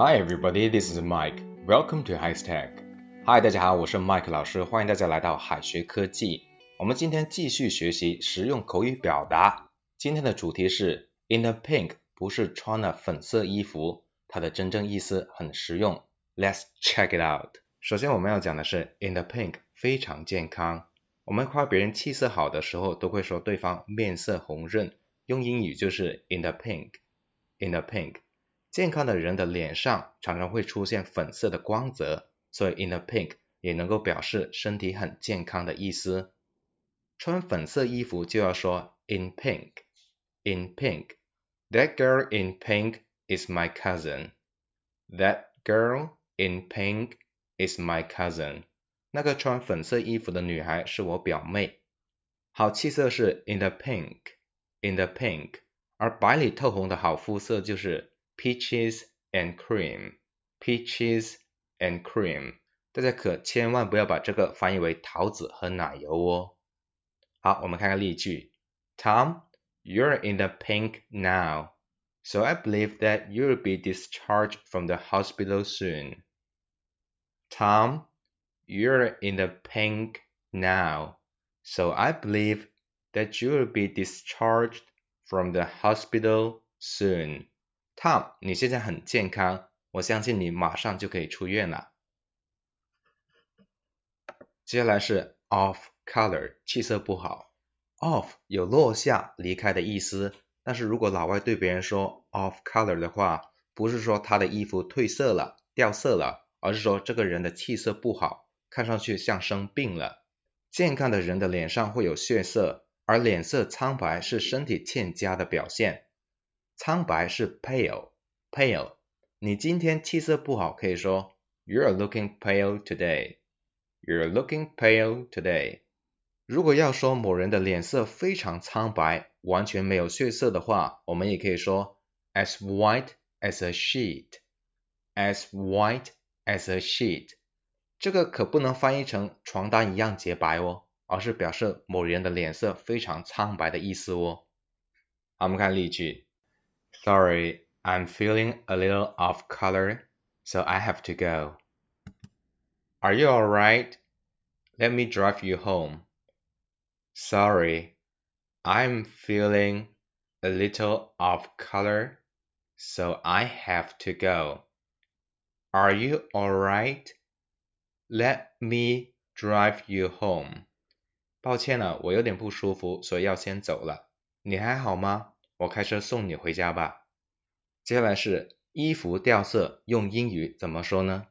Hi everybody, this is Mike. Welcome to High Tech. Hi，大家好，我是 Mike 老师，欢迎大家来到海学科技。我们今天继续学习实用口语表达。今天的主题是 In the pink，不是穿了粉色衣服，它的真正意思很实用。Let's check it out. 首先我们要讲的是 In the pink，非常健康。我们夸别人气色好的时候，都会说对方面色红润，用英语就是 In the pink. In the pink，健康的人的脸上常常会出现粉色的光泽，所以 In the pink 也能够表示身体很健康的意思。穿粉色衣服就要说 In pink. In pink. That girl in pink is my cousin. That girl in pink is my cousin. 那个穿粉色衣服的女孩是我表妹。好气色是 in the pink. In the pink. 而白里透红的好肤色就是 peaches and cream. Peaches and cream. 大家可千万不要把这个翻译为桃子和奶油哦。好，我们看看例句。Tom, you're in the pink now. So I believe that you'll be discharged from the hospital soon. Tom, you're in the pink now. So I believe that you'll be discharged from the hospital soon. Tom，你现在很健康，我相信你马上就可以出院了。接下来是 off color，气色不好。off 有落下、离开的意思，但是如果老外对别人说 off color 的话，不是说他的衣服褪色了、掉色了，而是说这个人的气色不好，看上去像生病了。健康的人的脸上会有血色，而脸色苍白是身体欠佳的表现。苍白是 pale，pale。你今天气色不好，可以说 You're looking pale today. You're looking pale today. 如果要说某人的脸色非常苍白，完全没有血色的话，我们也可以说 as white as a sheet. As white as a sheet. 这个可不能翻译成床单一样洁白哦，而是表示某人的脸色非常苍白的意思哦。好，我们看例句。Sorry, I'm feeling a little off color, so I have to go. Are you alright? Let me drive you home. Sorry, I'm feeling a little off color, so I have to go. Are you alright? Let me drive you home. 抱歉了，我有点不舒服，所以要先走了。你还好吗？ 我开车送你回家吧。接下来是衣服掉色，用英语怎么说呢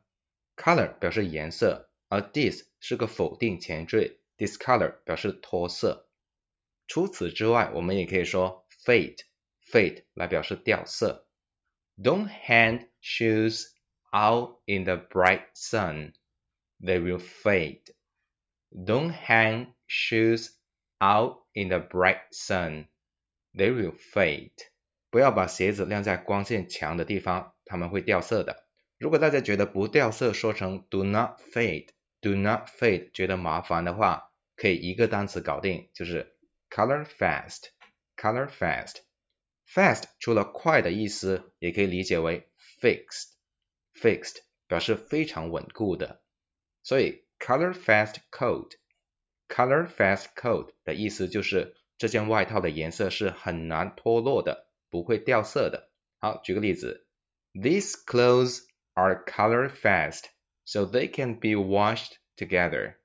？Color 表示颜色，而 dis 是个否定前缀，discolor 表示脱色。除此之外，我们也可以说 fade，fade 来表示掉色。Don't hang shoes out in the bright sun, they will fade. Don't hang shoes out in the bright sun. They will fade。不要把鞋子晾在光线强的地方，它们会掉色的。如果大家觉得不掉色，说成 do not fade，do not fade，觉得麻烦的话，可以一个单词搞定，就是 color fast，color fast。fast 除了快的意思，也可以理解为 fixed，fixed 表示非常稳固的。所以 color fast coat，color fast coat 的意思就是。这件外套的颜色是很难脱落的，不会掉色的。好，举个例子，These clothes are color fast, so they can be washed together.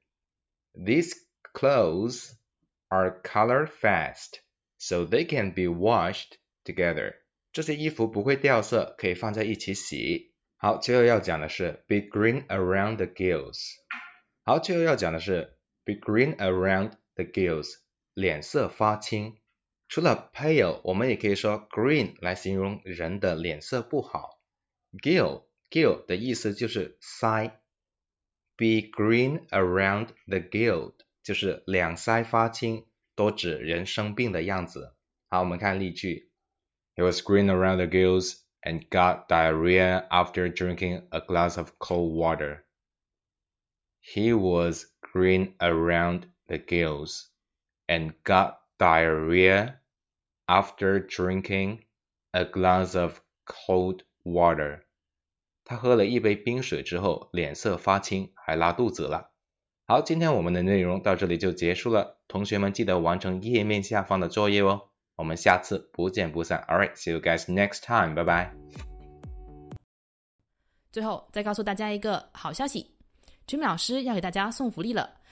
These clothes are color fast, so they can be washed together. 这些衣服不会掉色，可以放在一起洗。好，最后要讲的是 be green around the gills。好，最后要讲的是 be green around the gills。 脸色发青。除了 pale，我们也可以说 green 来形容人的脸色不好。gill gill 的意思就是腮。Be green around the gill 就是两腮发青，都指人生病的样子。好，我们看例句。He was green around the gills and got diarrhea after drinking a glass of cold water. He was green around the gills And got diarrhea after drinking a glass of cold water. 他喝了一杯冰水之后，脸色发青，还拉肚子了。好，今天我们的内容到这里就结束了，同学们记得完成页面下方的作业哦。我们下次不见不散。All right, see you guys next time. 拜拜。最后再告诉大家一个好消息，Jimmy 老师要给大家送福利了。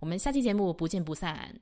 我们下期节目不见不散。